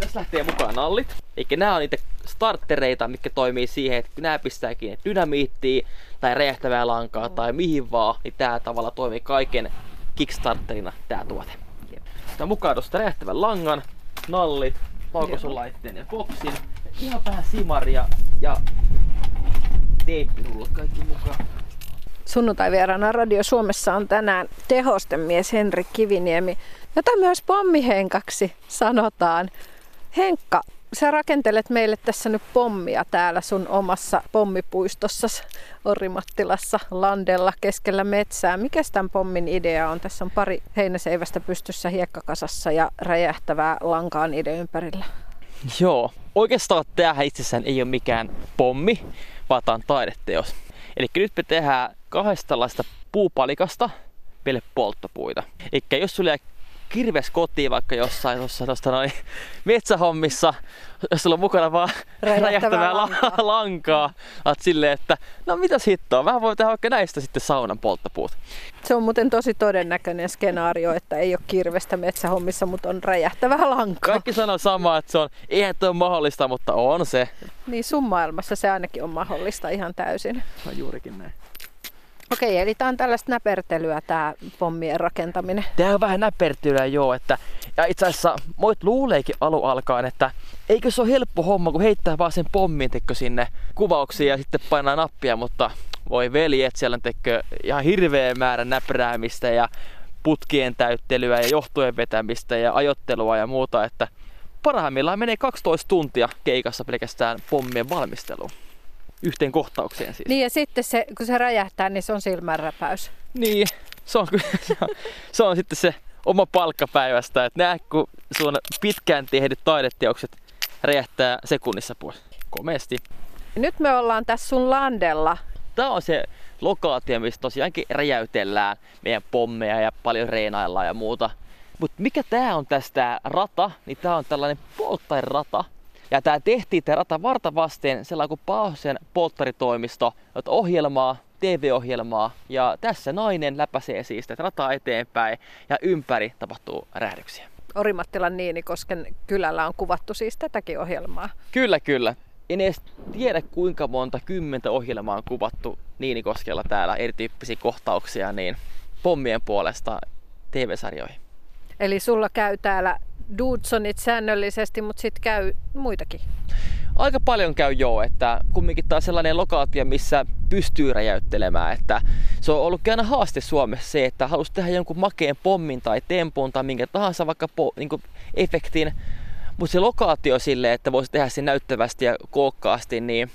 Tässä lähtee mukaan nallit. Eikä nämä on niitä starttereita, mikä toimii siihen, että kun nämä pistää kiinni dynamiittiin tai räjähtävää lankaa tai mihin vaan, niin tää tavalla toimii kaiken Kickstarterina tää tuote. Tää mukaan tuosta räjähtävän langan, nallit, laitteen ja boksin. Ihan vähän simaria ja teippirullat kaikki mukaan. Sunnuntai-vieraana Radio Suomessa on tänään tehostemies Henri Kiviniemi, jota myös pommihenkaksi sanotaan. Henkka, sä rakentelet meille tässä nyt pommia täällä sun omassa pommipuistossa Orimattilassa landella keskellä metsää. Mikä tämän pommin idea on? Tässä on pari heinäseivästä pystyssä hiekkakasassa ja räjähtävää lankaa niiden ympärillä. Joo, oikeastaan tämähän itsessään ei ole mikään pommi, vaan tämä on taideteos. Eli nyt me tehdään kahdesta puupalikasta meille polttopuita. Eli jos sulla kirves kotiin vaikka jossain tuossa tosta noin metsähommissa, jos sulla on mukana vaan räjähtävää lankaa, lankaa oot silleen, että no mitä hittoa, vähän voi tehdä vaikka näistä sitten saunan polttopuut. Se on muuten tosi todennäköinen skenaario, että ei ole kirvestä metsähommissa, mutta on räjähtävää lankaa. Kaikki sanoo samaa, että se on, eihän tuo mahdollista, mutta on se. Niin sun maailmassa se ainakin on mahdollista ihan täysin. No juurikin näin. Okei, eli tämä on tällaista näpertelyä tämä pommien rakentaminen. Tämä on vähän näpertelyä joo, että ja itse asiassa moit luuleekin alu alkaen, että eikö se ole helppo homma, kun heittää vaan sen pommin tekö sinne kuvauksiin ja sitten painaa nappia, mutta voi veljet, siellä tekö ihan hirveä määrä näpräämistä ja putkien täyttelyä ja johtojen vetämistä ja ajottelua ja muuta, että parhaimmillaan menee 12 tuntia keikassa pelkästään pommien valmisteluun yhteen kohtaukseen siis. Niin ja sitten se, kun se räjähtää, niin se on silmänräpäys. Niin, se on, se on, se on sitten se oma palkkapäivästä, että näe kun sun pitkään tehdyt taideteokset räjähtää sekunnissa pois. Komeasti. Nyt me ollaan tässä sun landella. Tämä on se lokaatio, missä tosiaankin räjäytellään meidän pommeja ja paljon reenaillaan ja muuta. Mutta mikä tää on tästä rata, niin tää on tällainen polttairata, ja tämä tehtiin tämä rata varta vasten sellainen kuin Paahsen polttaritoimisto, ohjelmaa, TV-ohjelmaa. Ja tässä nainen läpäisee siis tätä rataa eteenpäin ja ympäri tapahtuu räjähdyksiä. Orimattilan Niinikosken kylällä on kuvattu siis tätäkin ohjelmaa. Kyllä, kyllä. En edes tiedä kuinka monta kymmentä ohjelmaa on kuvattu Niinikoskella täällä, erityyppisiä kohtauksia, niin pommien puolesta TV-sarjoihin. Eli sulla käy täällä Dudsonit säännöllisesti, mutta sitten käy muitakin. Aika paljon käy joo, että kumminkin taas sellainen lokaatio, missä pystyy räjäyttelemään. Että se on ollut aina haaste Suomessa se, että halusi tehdä jonkun makeen pommin tai tempun tai minkä tahansa vaikka po, niin efektin, mutta se lokaatio sille, että voisi tehdä sen näyttävästi ja kookkaasti, niin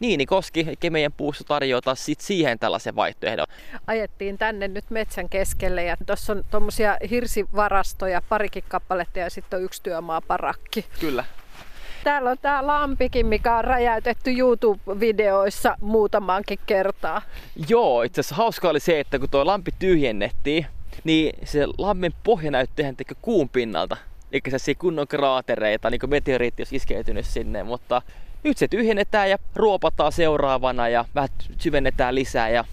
Niini Koski, eli meidän puusto tarjoaa sit siihen tällaisen vaihtoehdon. Ajettiin tänne nyt metsän keskelle ja tuossa on tuommoisia hirsivarastoja, parikin kappaletta ja sitten on yksi työmaaparakki. Kyllä. Täällä on tämä lampikin, mikä on räjäytetty YouTube-videoissa muutamaankin kertaa. Joo, itse asiassa hauska oli se, että kun tuo lampi tyhjennettiin, niin se lammin pohja näytti ihan kuun pinnalta. Eli se kunnon kraatereita, niin kuin meteoriitti olisi iskeytynyt sinne, mutta nyt se tyhjennetään ja ruopataan seuraavana ja vähän syvennetään lisää ja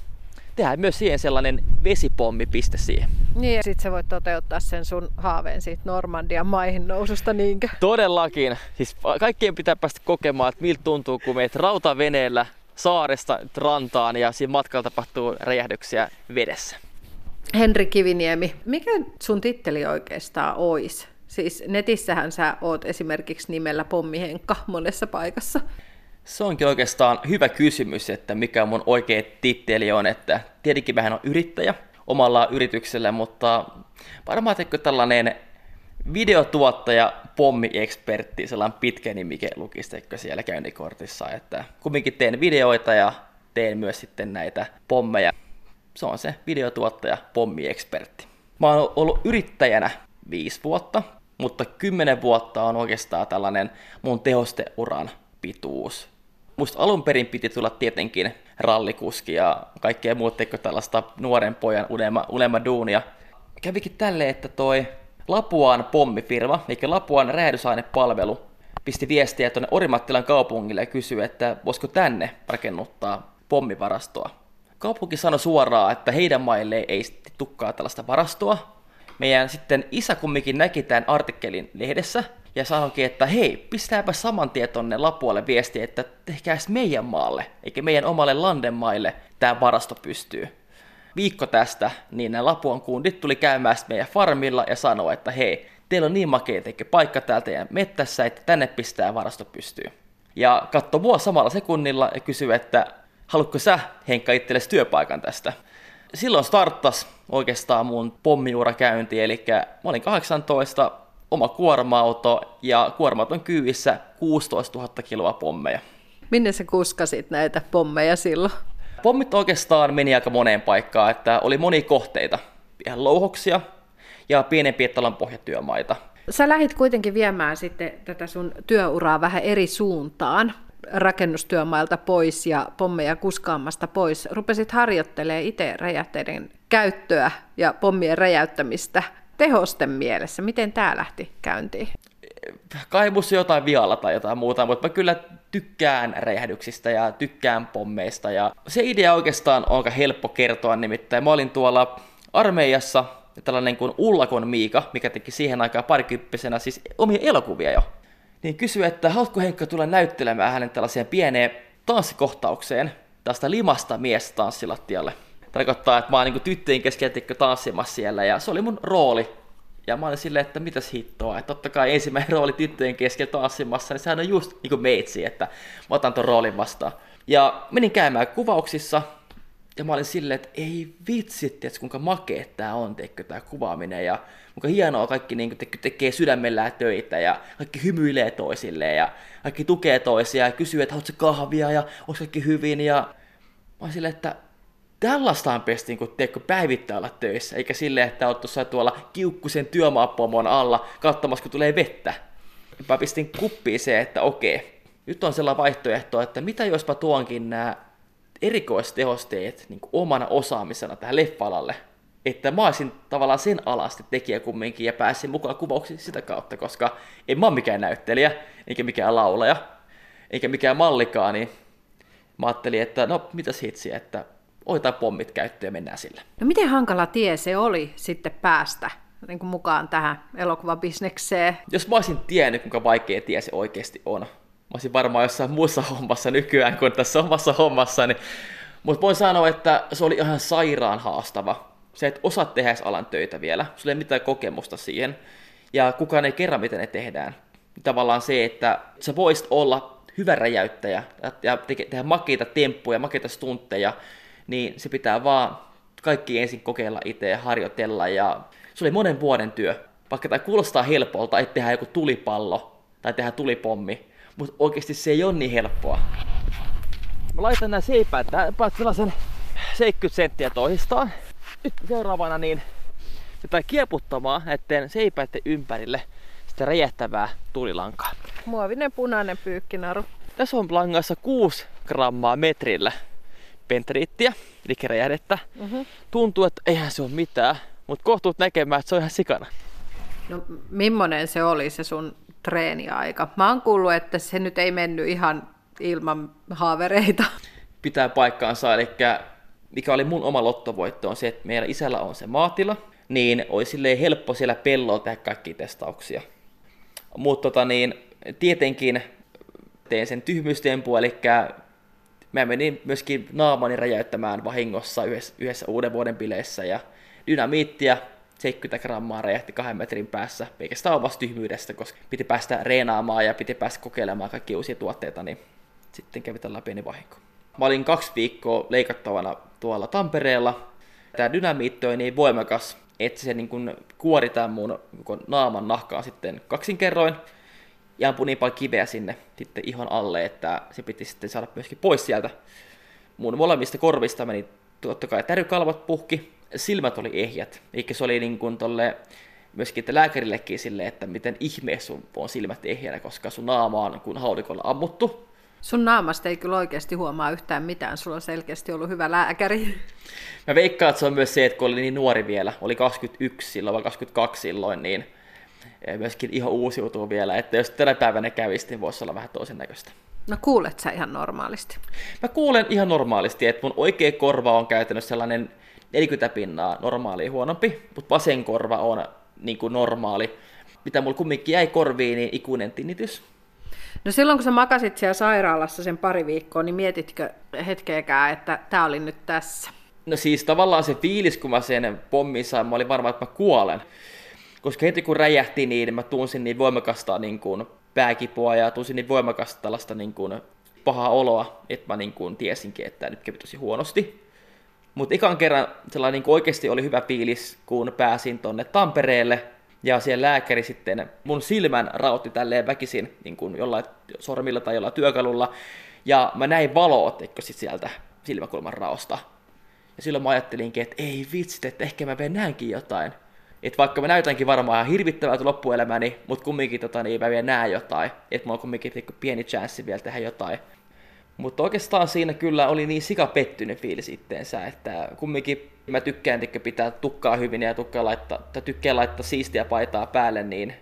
tehdään myös siihen sellainen vesipommipiste siihen. Niin ja sit sä voit toteuttaa sen sun haaveen siitä Normandian maihin noususta niinkö? Todellakin. Siis kaikkien pitää päästä kokemaan, että miltä tuntuu, kun meet rautaveneellä saaresta rantaan ja siinä matkalla tapahtuu räjähdyksiä vedessä. Henri Kiviniemi, mikä sun titteli oikeastaan ois? Siis netissähän sä oot esimerkiksi nimellä Pommihenkka monessa paikassa. Se onkin oikeastaan hyvä kysymys, että mikä mun oikea titteli on, että tietenkin vähän on yrittäjä omalla yrityksellä, mutta varmaan teikö tällainen videotuottaja, pommi-ekspertti, sellainen pitkä nimike lukistekö siellä käynnikortissa, että kumminkin teen videoita ja teen myös sitten näitä pommeja. Se on se videotuottaja, pommi-ekspertti. Mä oon ollut yrittäjänä viisi vuotta mutta kymmenen vuotta on oikeastaan tällainen mun tehosteuran pituus. Musta alun perin piti tulla tietenkin rallikuski ja kaikkea muut teko tällaista nuoren pojan unelma, unelma duunia. Kävikin tälleen, että toi Lapuan pommifirma, eli Lapuan räjähdysainepalvelu, pisti viestiä tuonne Orimattilan kaupungille ja kysyi, että voisiko tänne rakennuttaa pommivarastoa. Kaupunki sanoi suoraan, että heidän maille ei tukkaa tällaista varastoa, meidän sitten isä kumminkin näki tämän artikkelin lehdessä ja sanoikin, että hei, pistääpä saman tien Lapualle viesti, että tehkääs meidän maalle, eikä meidän omalle landemaille tämä varasto pystyy. Viikko tästä, niin nämä Lapuan kundit tuli käymään meidän farmilla ja sanoi, että hei, teillä on niin makea paikka täältä ja mettässä, että tänne pistää varasto pystyy. Ja katso mua samalla sekunnilla ja kysyi, että haluatko sä Henkka itsellesi työpaikan tästä? Silloin starttas oikeastaan mun pommiurakäynti, eli mä olin 18, oma kuorma-auto ja kuormaton kyyvissä 16 000 kiloa pommeja. Minne sä kuskasit näitä pommeja silloin? Pommit oikeastaan meni aika moneen paikkaan, että oli moni kohteita. Ihan louhoksia ja pienempiä talon pohjatyömaita. Sä lähit kuitenkin viemään sitten tätä sun työuraa vähän eri suuntaan rakennustyömailta pois ja pommeja kuskaamasta pois. Rupesit harjoittelemaan itse räjähteiden käyttöä ja pommien räjäyttämistä tehosten mielessä. Miten tämä lähti käyntiin? Kaivus jotain vialla tai jotain muuta, mutta mä kyllä tykkään räjähdyksistä ja tykkään pommeista. Ja se idea oikeastaan on aika helppo kertoa, nimittäin mä olin tuolla armeijassa tällainen kuin Ullakon Miika, mikä teki siihen aikaan parikymppisenä siis omia elokuvia jo. Niin kysyi, että haluatko Henkka tulla näyttelemään hänen tällaiseen pieneen tanssikohtaukseen tästä limasta mies tanssilattialle. Tarkoittaa, että mä oon niin tyttöjen keskellä tanssimassa siellä ja se oli mun rooli. Ja mä olin silleen, että mitäs hittoa, että totta kai ensimmäinen rooli tyttöjen keskellä tanssimassa, niin sehän on just niin kuin meitsi, että mä otan ton roolin vastaan. Ja menin käymään kuvauksissa, ja mä olin silleen, että ei vitsi, että kuinka makea tää on, teikö tää kuvaaminen, ja kuinka hienoa kaikki niin teikö, tekee sydämellään töitä, ja kaikki hymyilee toisilleen, ja kaikki tukee toisia, ja kysyy, että haluatko kahvia, ja onko kaikki hyvin, ja mä olin silleen, että tällaista on pesti niin teekö päivittää olla töissä, eikä silleen, että olet tuossa tuolla kiukkusen työmaapomon alla katsomassa, kun tulee vettä. Mä pistin kuppiin se, että okei, nyt on sellainen vaihtoehto, että mitä jospa tuonkin nämä erikoistehosteet niin omana osaamisena tähän leffalalle, että mä olisin tavallaan sen alasti tekijä kumminkin ja pääsin mukaan kuvauksiin sitä kautta, koska en mä ole mikään näyttelijä, eikä mikään laulaja, eikä mikään mallikaan, niin mä ajattelin, että no mitäs hitsiä, että otetaan pommit käyttöön ja mennään sillä. No miten hankala tie se oli sitten päästä niin kuin mukaan tähän elokuvabisnekseen? Jos mä olisin tiennyt, kuinka vaikea tie se oikeasti on, olisin varmaan jossain muussa hommassa nykyään kuin tässä omassa hommassa, niin... mutta voin sanoa, että se oli ihan sairaan haastava. Se, että osaat tehdä alan töitä vielä, sulla ei mitään kokemusta siihen, ja kukaan ei kerran, miten ne tehdään. Tavallaan se, että sä voisit olla hyvä räjäyttäjä ja tehdä makeita temppuja, makeita stuntteja, niin se pitää vaan kaikki ensin kokeilla itse ja harjoitella. Ja se oli monen vuoden työ. Vaikka tämä kuulostaa helpolta, että tehdään joku tulipallo tai tehdään tulipommi, mutta oikeasti se ei ole niin helppoa. Mä laitan nämä seipäät päät sellaisen 70 senttiä toisistaan. Nyt seuraavana niin jotain kieputtamaan näiden seipäiden ympärille sitä räjähtävää tulilankaa. Muovinen punainen pyykkinaru. Tässä on langassa 6 grammaa metrillä pentriittiä, eli räjähdettä. Mm-hmm. Tuntuu, että eihän se ole mitään, mutta kohtuut näkemään, että se on ihan sikana. No millainen se oli se sun treeniaika? Mä oon kuullut, että se nyt ei mennyt ihan ilman haavereita. Pitää paikkaansa, eli mikä oli mun oma lottovoitto on se, että meillä isällä on se maatila, niin olisi helppo siellä pellolla tehdä kaikki testauksia. Mutta tota niin, tietenkin teen sen tyhmyystempun, eli mä menin myöskin naamani räjäyttämään vahingossa yhdessä, yhdessä uuden vuoden bileissä ja dynamiittia 70 grammaa räjähti kahden metrin päässä, pelkästään omasta tyhmyydestä, koska piti päästä reenaamaan ja piti päästä kokeilemaan kaikki uusia tuotteita, niin sitten kävi tällä pieni vahinko. Mä olin kaksi viikkoa leikattavana tuolla Tampereella. Tämä dynamiitti on niin voimakas, että se niin kuin kuori tämän mun naaman nahkaan sitten kaksinkerroin ja ampui niin paljon kiveä sinne sitten ihon alle, että se piti sitten saada myöskin pois sieltä. Mun molemmista korvista meni totta kai tärykalvot puhki, silmät oli ehjät, eikä se oli niin kuin tolle, myöskin että lääkärillekin sille, että miten ihmeessä sun on silmät ehjänä, koska sun naama on kuin haudikolla ammuttu. Sun naamasta ei kyllä oikeasti huomaa yhtään mitään, sulla on selkeästi ollut hyvä lääkäri. Mä veikkaan, että se on myös se, että kun oli niin nuori vielä, oli 21 silloin vai 22 silloin, niin myöskin ihan uusiutuu vielä, että jos tänä päivänä kävisi, niin voisi olla vähän toisen näköistä. No kuulet sä ihan normaalisti? Mä kuulen ihan normaalisti, että mun oikea korva on käytännössä sellainen 40 pinnaa normaalia huonompi, mutta vasen korva on niin kuin normaali. Mitä mulla kumminkin jäi korviin, niin ikuinen tinnitus. No silloin kun sä makasit siellä sairaalassa sen pari viikkoa, niin mietitkö hetkeäkään, että tämä oli nyt tässä? No siis tavallaan se fiilis, kun mä sen pommin sain, mä olin varma, että mä kuolen. Koska heti kun räjähti, niin mä tunsin niin voimakasta niin kuin pääkipua ja tunsin niin voimakasta tällaista niin kuin pahaa oloa, että mä niin kuin tiesinkin, että nyt kävi tosi huonosti. Mutta ekan kerran sellainen niin oikeasti oli hyvä fiilis, kun pääsin tonne Tampereelle, ja siellä lääkäri sitten mun silmän rautti tälleen väkisin niin kuin jollain sormilla tai jollain työkalulla, ja mä näin valoa sit sieltä silmäkulman raosta. Ja silloin mä ajattelinkin, että ei vitsi, että ehkä mä vielä näenkin jotain. Että vaikka mä näytänkin varmaan ihan hirvittävältä loppuelämäni, mutta kumminkin tota, niin mä vielä näen jotain. Että mulla on kumminkin pieni chanssi vielä tehdä jotain. Mutta oikeastaan siinä kyllä oli niin sika pettynyt fiilis itteensä, että kumminkin mä tykkään pitää tukkaa hyvin ja tukkaa laittaa, tai tykkään laittaa siistiä paitaa päälle, niin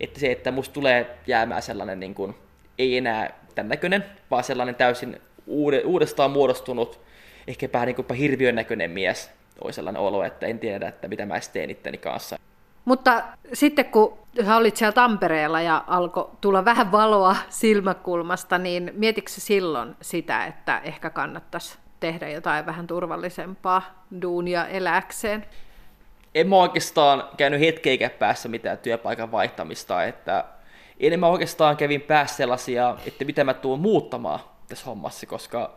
että se, että musta tulee jäämään sellainen niin kuin, ei enää tämän näköinen, vaan sellainen täysin uudestaan muodostunut, ehkä vähän niin kuin hirviön näköinen mies, oli sellainen olo, että en tiedä, että mitä mä teen itteni kanssa. Mutta sitten kun sä olit siellä Tampereella ja alkoi tulla vähän valoa silmäkulmasta, niin mietitkö silloin sitä, että ehkä kannattaisi tehdä jotain vähän turvallisempaa duunia eläkseen? En mä oikeastaan käynyt hetkeäkään päässä mitään työpaikan vaihtamista, että enemmän oikeastaan kävin päässä sellaisia, että mitä mä tuun muuttamaan tässä hommassa, koska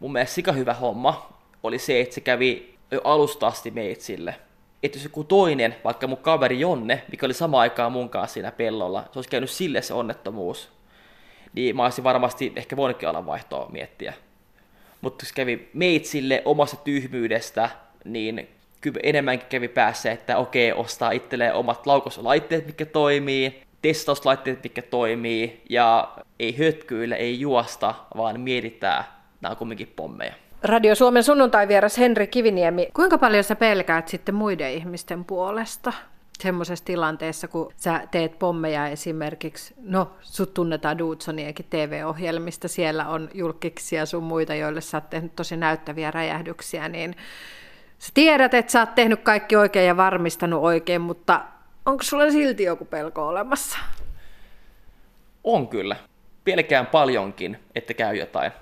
mun mielestä sika hyvä homma oli se, että se kävi jo alusta asti meitsille että jos joku toinen, vaikka mun kaveri Jonne, mikä oli sama aikaa mun kanssa siinä pellolla, se olisi käynyt sille se onnettomuus, niin mä olisin varmasti ehkä voinutkin olla vaihtoa miettiä. Mutta jos kävi meitsille omasta tyhmyydestä, niin kyllä enemmänkin kävi päässä, että okei, ostaa itselleen omat laukoslaitteet, mikä toimii, testauslaitteet, mikä toimii, ja ei hötkyillä, ei juosta, vaan mietitään, nämä on kumminkin pommeja. Radio Suomen sunnuntaivieras Henri Kiviniemi, kuinka paljon sä pelkäät sitten muiden ihmisten puolesta? semmoisessa tilanteessa, kun sä teet pommeja esimerkiksi, no sut tunnetaan Dudsonienkin TV-ohjelmista, siellä on julkiksia sun muita, joille sä oot tehnyt tosi näyttäviä räjähdyksiä, niin sä tiedät, että sä oot tehnyt kaikki oikein ja varmistanut oikein, mutta onko sulla silti joku pelko olemassa? On kyllä. Pelkään paljonkin, että käy jotain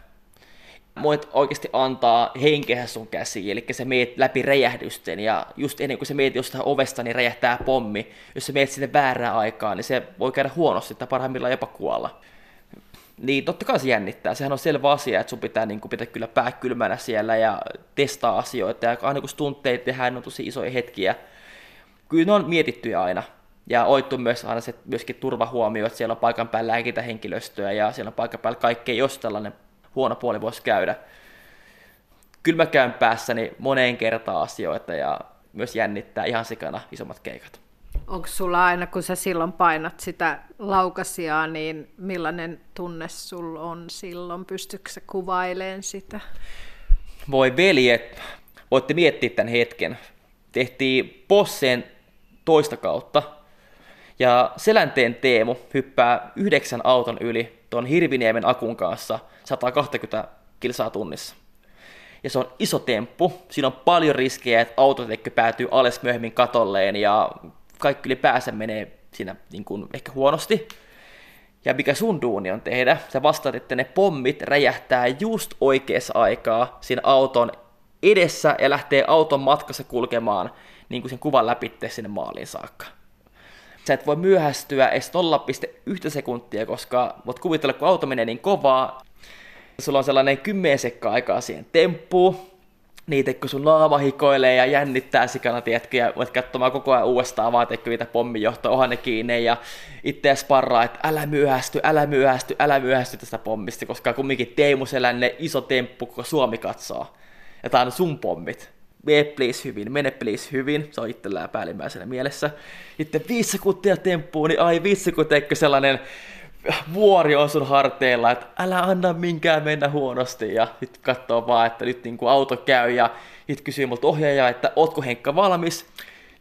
voit oikeasti antaa henkeä sun käsiin, eli sä meet läpi räjähdysten, ja just ennen kuin sä meet jostain ovesta, niin räjähtää pommi. Jos sä meet sinne väärään aikaan, niin se voi käydä huonosti, tai parhaimmillaan jopa kuolla. Niin totta kai se jännittää. Sehän on selvä asia, että sun pitää, niin pitää kyllä pää kylmänä siellä ja testaa asioita. Ja aina kun stuntteet tehdään, on tosi isoja hetkiä. Kyllä ne on mietittyjä aina. Ja oittu myös aina se myöskin turvahuomio, että siellä on paikan päällä lääkintähenkilöstöä ja siellä on paikan päällä kaikkea, jos tällainen huono puoli voisi käydä. Kyllä mä käyn päässäni moneen kertaan asioita ja myös jännittää ihan sikana isommat keikat. Onko sulla aina, kun sä silloin painat sitä laukasiaa, niin millainen tunne sulla on silloin? Pystytkö sä kuvailemaan sitä? Voi veljet, voitte miettiä tämän hetken. Tehtiin Posseen toista kautta, ja Selänteen Teemu hyppää yhdeksän auton yli tuon Hirviniemen akun kanssa 120 kilsaa tunnissa. Ja se on iso temppu. Siinä on paljon riskejä, että autotekkö päätyy alas myöhemmin katolleen ja kaikki ylipäänsä menee siinä niin kuin ehkä huonosti. Ja mikä sun duuni on tehdä? Sä vastaat, että ne pommit räjähtää just oikeassa aikaa siinä auton edessä ja lähtee auton matkassa kulkemaan niin kuin sen kuvan läpi sinne maaliin saakka. Sä et voi myöhästyä edes 0,1 sekuntia, koska voit kuvitella, kun auto menee niin kovaa, sulla on sellainen kymmenen sekkaa aikaa siihen temppuun, niitä kun sun naama hikoilee ja jännittää sikana, tiedätkö, ja voit katsomaan koko ajan uudestaan vaan, teekö niitä pommijohtoa, onhan ne kiinni, ja itse sparraa, että älä myöhästy, älä myöhästy, älä myöhästy tästä pommista, koska kumminkin Teemu iso temppu, koko Suomi katsoo. Ja tää on sun pommit. Mene please hyvin, mene please hyvin, se on itsellään päällimmäisenä mielessä. Sitten viisi sekuntia temppuun, niin ai viisi kun sellainen vuori on sun harteilla, että älä anna minkään mennä huonosti. Ja sitten katsoo vaan, että nyt niin kuin auto käy ja sitten kysyy multa ohjaaja, että ootko Henkka valmis?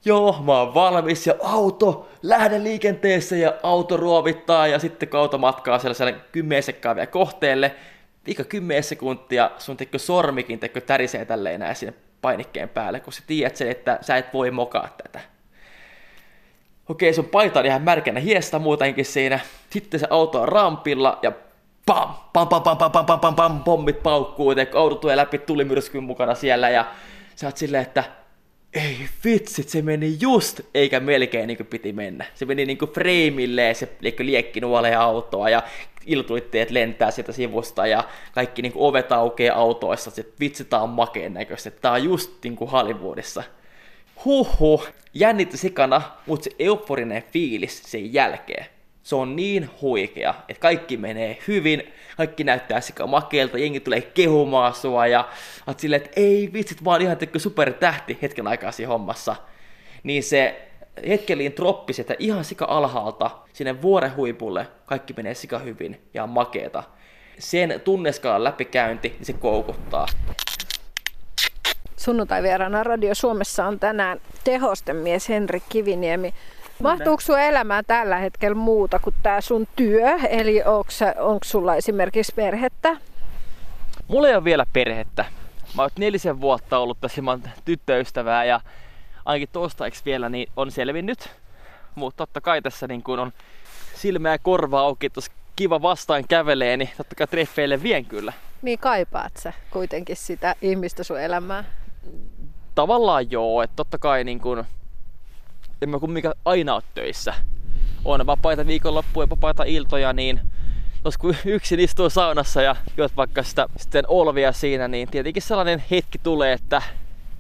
Joo, mä oon valmis ja auto lähde liikenteessä ja auto ruovittaa ja sitten auto matkaa sellaiselle kymmenen vielä kohteelle, viikko kymmenen sekuntia sun tekö sormikin tekö tärisee tälleen näin sinne painikkeen päälle, kun sä tiedät sen, että sä et voi mokaa tätä. Okei, sun paita on ihan märkänä hiestä muutenkin siinä. Sitten se auto on rampilla ja pam, pam, pam, pam, pam, pam, pam, pam, pam pommit paukkuu, ja auto tulee läpi tulimyrskyn mukana siellä ja sä oot silleen, että ei vitsit, se meni just, eikä melkein niin kuin piti mennä. Se meni niin kuin freimilleen, se liekki nuolee autoa ja iltuitteet lentää sieltä sivusta ja kaikki niin kuin ovet aukeaa autoissa, että vitsi, tää on makeen näköistä, tää on just niin kuin Hollywoodissa. Huhhuh, jännitti sikana, mutta se euforinen fiilis sen jälkeen, se on niin huikea, että kaikki menee hyvin, kaikki näyttää sika makeelta, jengi tulee kehumaan sua ja oot silleen, että ei vitsit, vaan ihan tekö supertähti hetken aikaa siinä hommassa. Niin se hetkeliin droppi sieltä ihan sika alhaalta sinne vuoren huipulle, kaikki menee sika hyvin ja on makeeta. Sen tunneskaalan läpikäynti, niin se koukuttaa. Sunnuntai vieraana Radio Suomessa on tänään tehostemies Henri Kiviniemi. Mahtuuko sun elämään tällä hetkellä muuta kuin tämä sun työ? Eli onko sulla esimerkiksi perhettä? Mulla ei ole vielä perhettä. Mä oon nelisen vuotta ollut tässä ilman tyttöystävää ja ainakin toistaiseksi vielä niin on selvinnyt. Mutta totta kai tässä niin kun on silmää ja korva auki, tuossa kiva vastaan kävelee, niin totta kai treffeille vien kyllä. Niin kaipaat sä kuitenkin sitä ihmistä sun elämää? Tavallaan joo, että totta kai niin kun, en mä kumminkaan aina ole töissä. On vapaita viikonloppuja ja vapaita iltoja, niin jos kun yksin istuu saunassa ja juot vaikka sitä sitten olvia siinä, niin tietenkin sellainen hetki tulee, että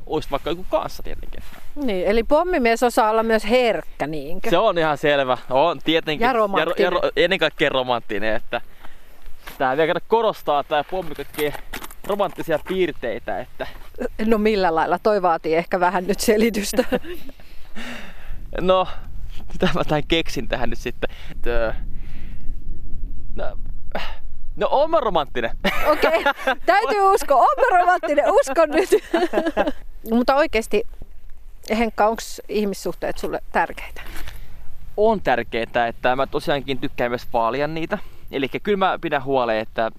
olisi vaikka joku kanssa tietenkin. Niin, eli pommimies osaa olla myös herkkä, niinkö? Se on ihan selvä. On tietenkin. Ja romanttinen. Ja, ja, ennen kaikkea romanttinen, että tää vielä korostaa tää pommi romanttisia piirteitä. Että... No millä lailla? Toi vaatii ehkä vähän nyt selitystä. no, mitä mä tämän keksin tähän nyt sitten. Tö... No, no on mä romanttinen. Okei, okay. täytyy uskoa. On mä romanttinen, uskon nyt. Mutta oikeasti, Henkka, onko ihmissuhteet sulle tärkeitä? On tärkeää, että mä tosiaankin tykkään myös vaalia niitä. Eli kyllä mä pidän huolen, että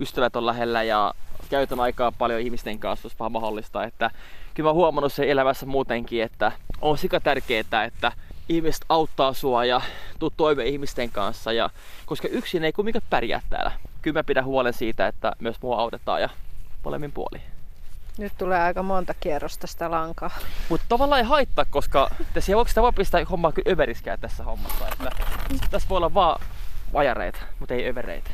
ystävät on lähellä ja käytän aikaa paljon ihmisten kanssa, jos vaan mahdollista. Että kyllä mä oon huomannut sen elämässä muutenkin, että on sika tärkeää, että ihmiset auttaa sua ja tuu toimeen ihmisten kanssa. Ja, koska yksin ei kumminkaan pärjää täällä. Kyllä mä pidän huolen siitä, että myös mua autetaan ja molemmin puoliin. Nyt tulee aika monta kierrosta sitä lankaa. Mutta tavallaan ei haittaa, koska tässä ei voi sitä voi pistää hommaa kyllä överiskään tässä hommassa. Että tässä voi olla vaan vajareita, mutta ei övereitä.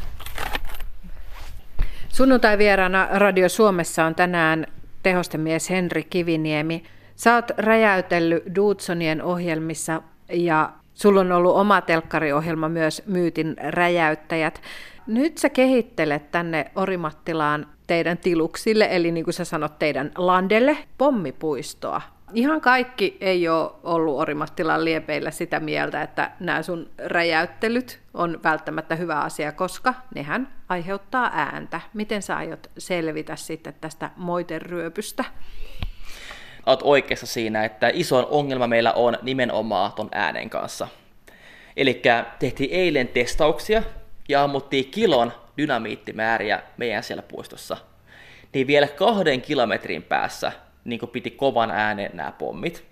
Sunnuntai vieraana Radio Suomessa on tänään tehostemies Henri Kiviniemi. Sä oot räjäytellyt Dudsonien ohjelmissa ja sulla on ollut oma telkkariohjelma myös Myytin räjäyttäjät. Nyt sä kehittelet tänne Orimattilaan teidän tiluksille, eli niin kuin sä sanot, teidän landelle, pommipuistoa. Ihan kaikki ei ole ollut Orimattilan liepeillä sitä mieltä, että nämä sun räjäyttelyt on välttämättä hyvä asia, koska nehän aiheuttaa ääntä. Miten sä aiot selvitä sitten tästä moiterryöpystä? Olet oikeassa siinä, että iso ongelma meillä on nimenomaan ton äänen kanssa. Eli tehtiin eilen testauksia ja ammuttiin kilon dynamiittimääriä meidän siellä puistossa. Niin vielä kahden kilometrin päässä niin piti kovan äänen nämä pommit.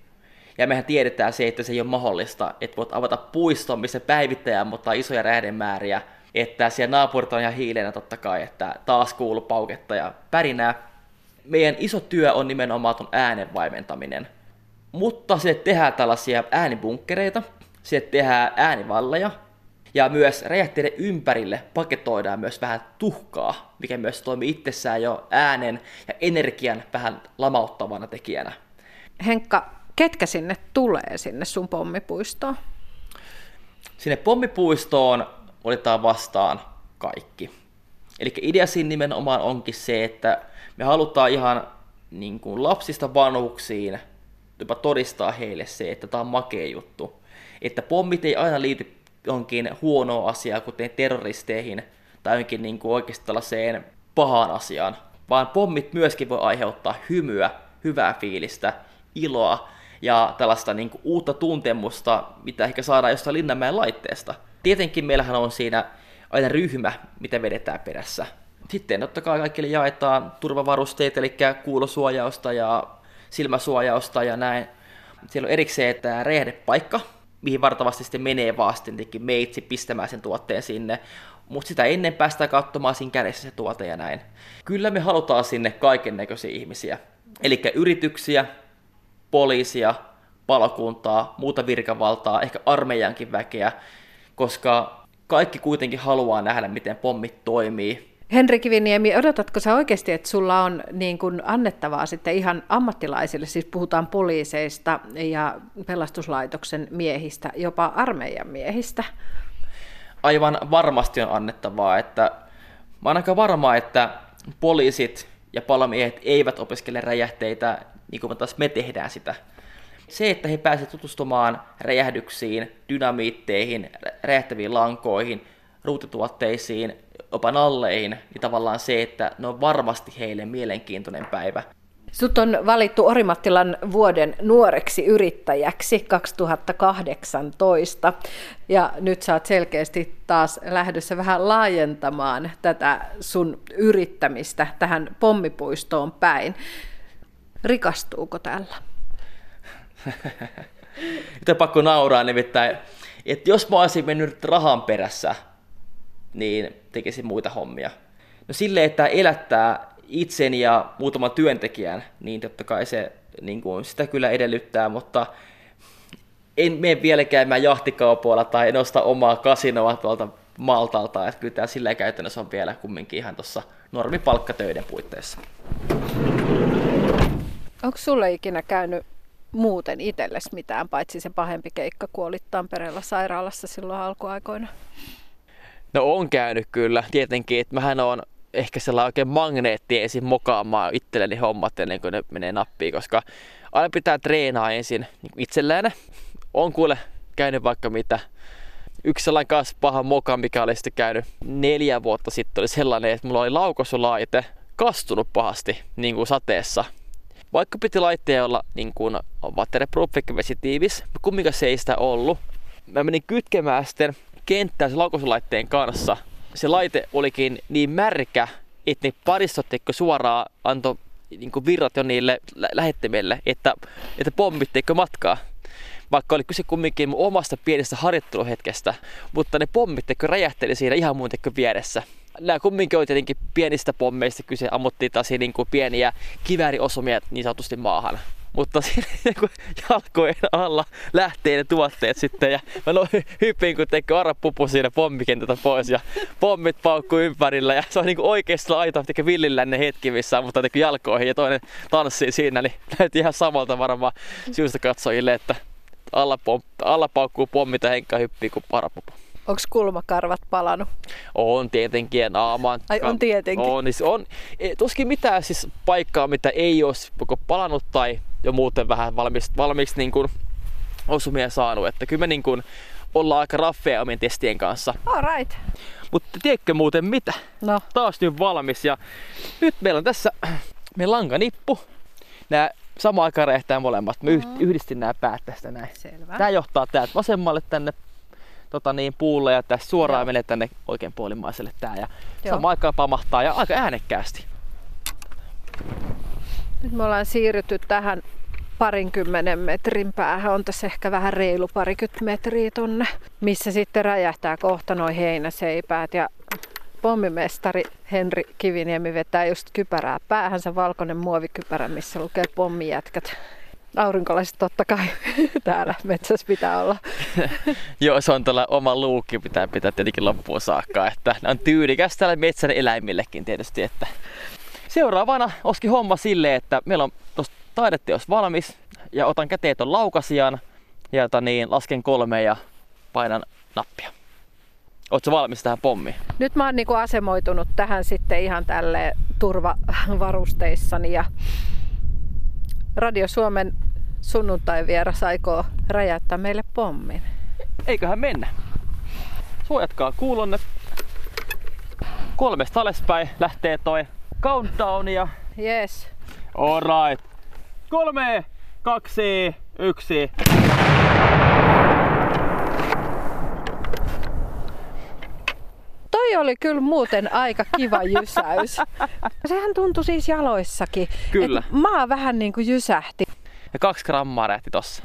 Ja mehän tiedetään se, että se ei ole mahdollista, että voit avata puiston, missä päivittäjä mutta isoja räjähdemääriä, että siellä naapurit on ihan hiilenä totta kai, että taas kuuluu pauketta ja pärinää. Meidän iso työ on nimenomaan tuon äänen vaimentaminen. Mutta se tehdään tällaisia äänibunkkereita, se tehdään äänivalleja, ja myös räjähteiden ympärille paketoidaan myös vähän tuhkaa, mikä myös toimii itsessään jo äänen ja energian vähän lamauttavana tekijänä. Henkka, ketkä sinne tulee sinne sun pommipuistoon? Sinne pommipuistoon otetaan vastaan kaikki. Eli idea siinä nimenomaan onkin se, että me halutaan ihan niin kuin lapsista vanhuksiin jopa todistaa heille se, että tämä on makea juttu. Että pommit ei aina liity johonkin huonoa asiaa, kuten terroristeihin tai johonkin niin kuin oikeasti tällaiseen pahaan asiaan, vaan pommit myöskin voi aiheuttaa hymyä, hyvää fiilistä, iloa ja tällaista niin kuin uutta tuntemusta, mitä ehkä saadaan jostain Linnanmäen laitteesta. Tietenkin meillähän on siinä aina ryhmä, mitä vedetään perässä. Sitten totta kai kaikille jaetaan turvavarusteet, eli kuulosuojausta ja silmäsuojausta ja näin. Siellä on erikseen tämä räjähdepaikka, mihin vartavasti sitten menee vaan meitsi pistämään sen tuotteen sinne. Mutta sitä ennen päästään katsomaan siinä kädessä se tuote ja näin. Kyllä me halutaan sinne kaiken näköisiä ihmisiä. Eli yrityksiä, poliisia, palokuntaa, muuta virkavaltaa, ehkä armeijankin väkeä, koska kaikki kuitenkin haluaa nähdä, miten pommit toimii. Henri Kiviniemi, odotatko sä oikeasti, että sulla on niin kuin annettavaa sitten ihan ammattilaisille, siis puhutaan poliiseista ja pelastuslaitoksen miehistä, jopa armeijan miehistä? Aivan varmasti on annettavaa, että mä oon aika varma, että poliisit ja palomiehet eivät opiskele räjähteitä niin kuin taas me tehdään sitä. Se, että he pääsevät tutustumaan räjähdyksiin, dynamiitteihin, räjähtäviin lankoihin, ruutituotteisiin, jopa nalleihin, niin tavallaan se, että ne on varmasti heille mielenkiintoinen päivä. Sut on valittu Orimattilan vuoden nuoreksi yrittäjäksi 2018 ja nyt sä oot selkeästi taas lähdössä vähän laajentamaan tätä sun yrittämistä tähän pommipuistoon päin. Rikastuuko tällä? Nyt pakko nauraa nimittäin, että jos mä olisin mennyt rahan perässä, niin tekisin muita hommia. No sille, että elättää itsen ja muutaman työntekijän, niin totta kai se niin kuin, sitä kyllä edellyttää, mutta en mene vielä käymään jahtikaupoilla tai nosta omaa kasinoa tuolta Maltalta, että kyllä tämä sillä käytännössä on vielä kumminkin ihan tuossa normipalkkatöiden puitteissa. Onko sulle ikinä käynyt muuten itsellesi mitään, paitsi se pahempi keikka, kun olit Tampereella sairaalassa silloin alkuaikoina? No on käynyt kyllä, tietenkin, että mähän on ehkä sellainen oikein magneetti ensin mokaamaan itselleni hommat ennen kuin ne menee nappiin, koska aina pitää treenaa ensin niin itsellään. On kuule käynyt vaikka mitä. Yksi sellainen kanssa paha moka, mikä oli sitten käynyt neljä vuotta sitten, oli sellainen, että mulla oli laukosulaite kastunut pahasti niin kuin sateessa. Vaikka piti laitteen olla niin kuin waterproof, vesitiivis, kumminkaan se ei sitä ollut. Mä menin kytkemään sitten kenttään se laukosulaitteen kanssa. Se laite olikin niin märkä, että ne paristot suoraan antoi niin virrat jo niille lähettimelle, että, että pommitteikö matkaa. Vaikka oli kyse kumminkin mun omasta pienestä harjoitteluhetkestä, mutta ne pommitteikö räjähteli siinä ihan muun vieressä nämä kumminkin oli tietenkin pienistä pommeista kyse, ammuttiin taas niin pieniä kivääriosumia niin sanotusti maahan. Mutta siinä niin jalkojen alla lähtee ne tuotteet sitten ja mä no, hyppin kun tekee arapupu siinä pommikentältä pois ja pommit paukkuu ympärillä ja se on niin oikeasti aito tekee villillänne hetki missä mutta tekee jalkoihin ja toinen tanssii siinä niin näytti ihan samalta varmaan syystä katsojille, että alla, pom, alla paukkuu pommit ja henkka hyppii kuin arapupu. Onko kulmakarvat palannut? On tietenkin ja naamaan. Ai on tietenkin. On, niin on. E, tuskin mitään siis paikkaa, mitä ei olisi joko palannut tai jo muuten vähän valmiiksi, valmiiksi niin kuin osumia saanut. Että kyllä me niin kuin ollaan aika raffeja omien testien kanssa. Alright. Mutta tiedätkö muuten mitä? No. Taas nyt valmis ja nyt meillä on tässä meidän langanippu. Nämä samaan aikaan räjähtää molemmat. Mä mm. yhdistin nämä päät tästä näin. Selvä. Tämä johtaa täältä vasemmalle tänne tota niin, puulle ja tässä suoraan Joo. menee tänne oikein puolimaiselle tää ja samaan aikaan pamahtaa ja aika äänekkäästi. Nyt me ollaan siirrytty tähän parinkymmenen metrin päähän, on tässä ehkä vähän reilu parikymmentä metriä tonne, missä sitten räjähtää kohta noin heinäseipäät ja pommimestari Henri Kiviniemi vetää just kypärää päähänsä, valkoinen muovikypärä, missä lukee pommijätkät aurinkolaiset totta kai täällä metsässä pitää olla. Joo, se on tällä oma luukki, pitää pitää tietenkin loppuun saakka. Että on tyylikäs täällä metsän eläimillekin tietysti. Että seuraavana oski homma sille, että meillä on tuossa taideteos valmis ja otan käteen tuon laukasian ja tota niin, lasken kolme ja painan nappia. Oletko valmis tähän pommiin? Nyt mä oon niinku asemoitunut tähän sitten ihan tälle turvavarusteissani ja Radio Suomen sunnuntai vieras aikoo räjäyttää meille pommin. Eiköhän mennä. Suojatkaa kuulonne. Kolmesta alaspäin lähtee toi countdown ja... Yes. Alright. Kolme, kaksi, yksi. Toi oli kyllä muuten aika kiva jysäys. Sehän tuntui siis jaloissakin. Kyllä. Et maa vähän niin kuin jysähti. Ja kaksi grammaa rähti tossa.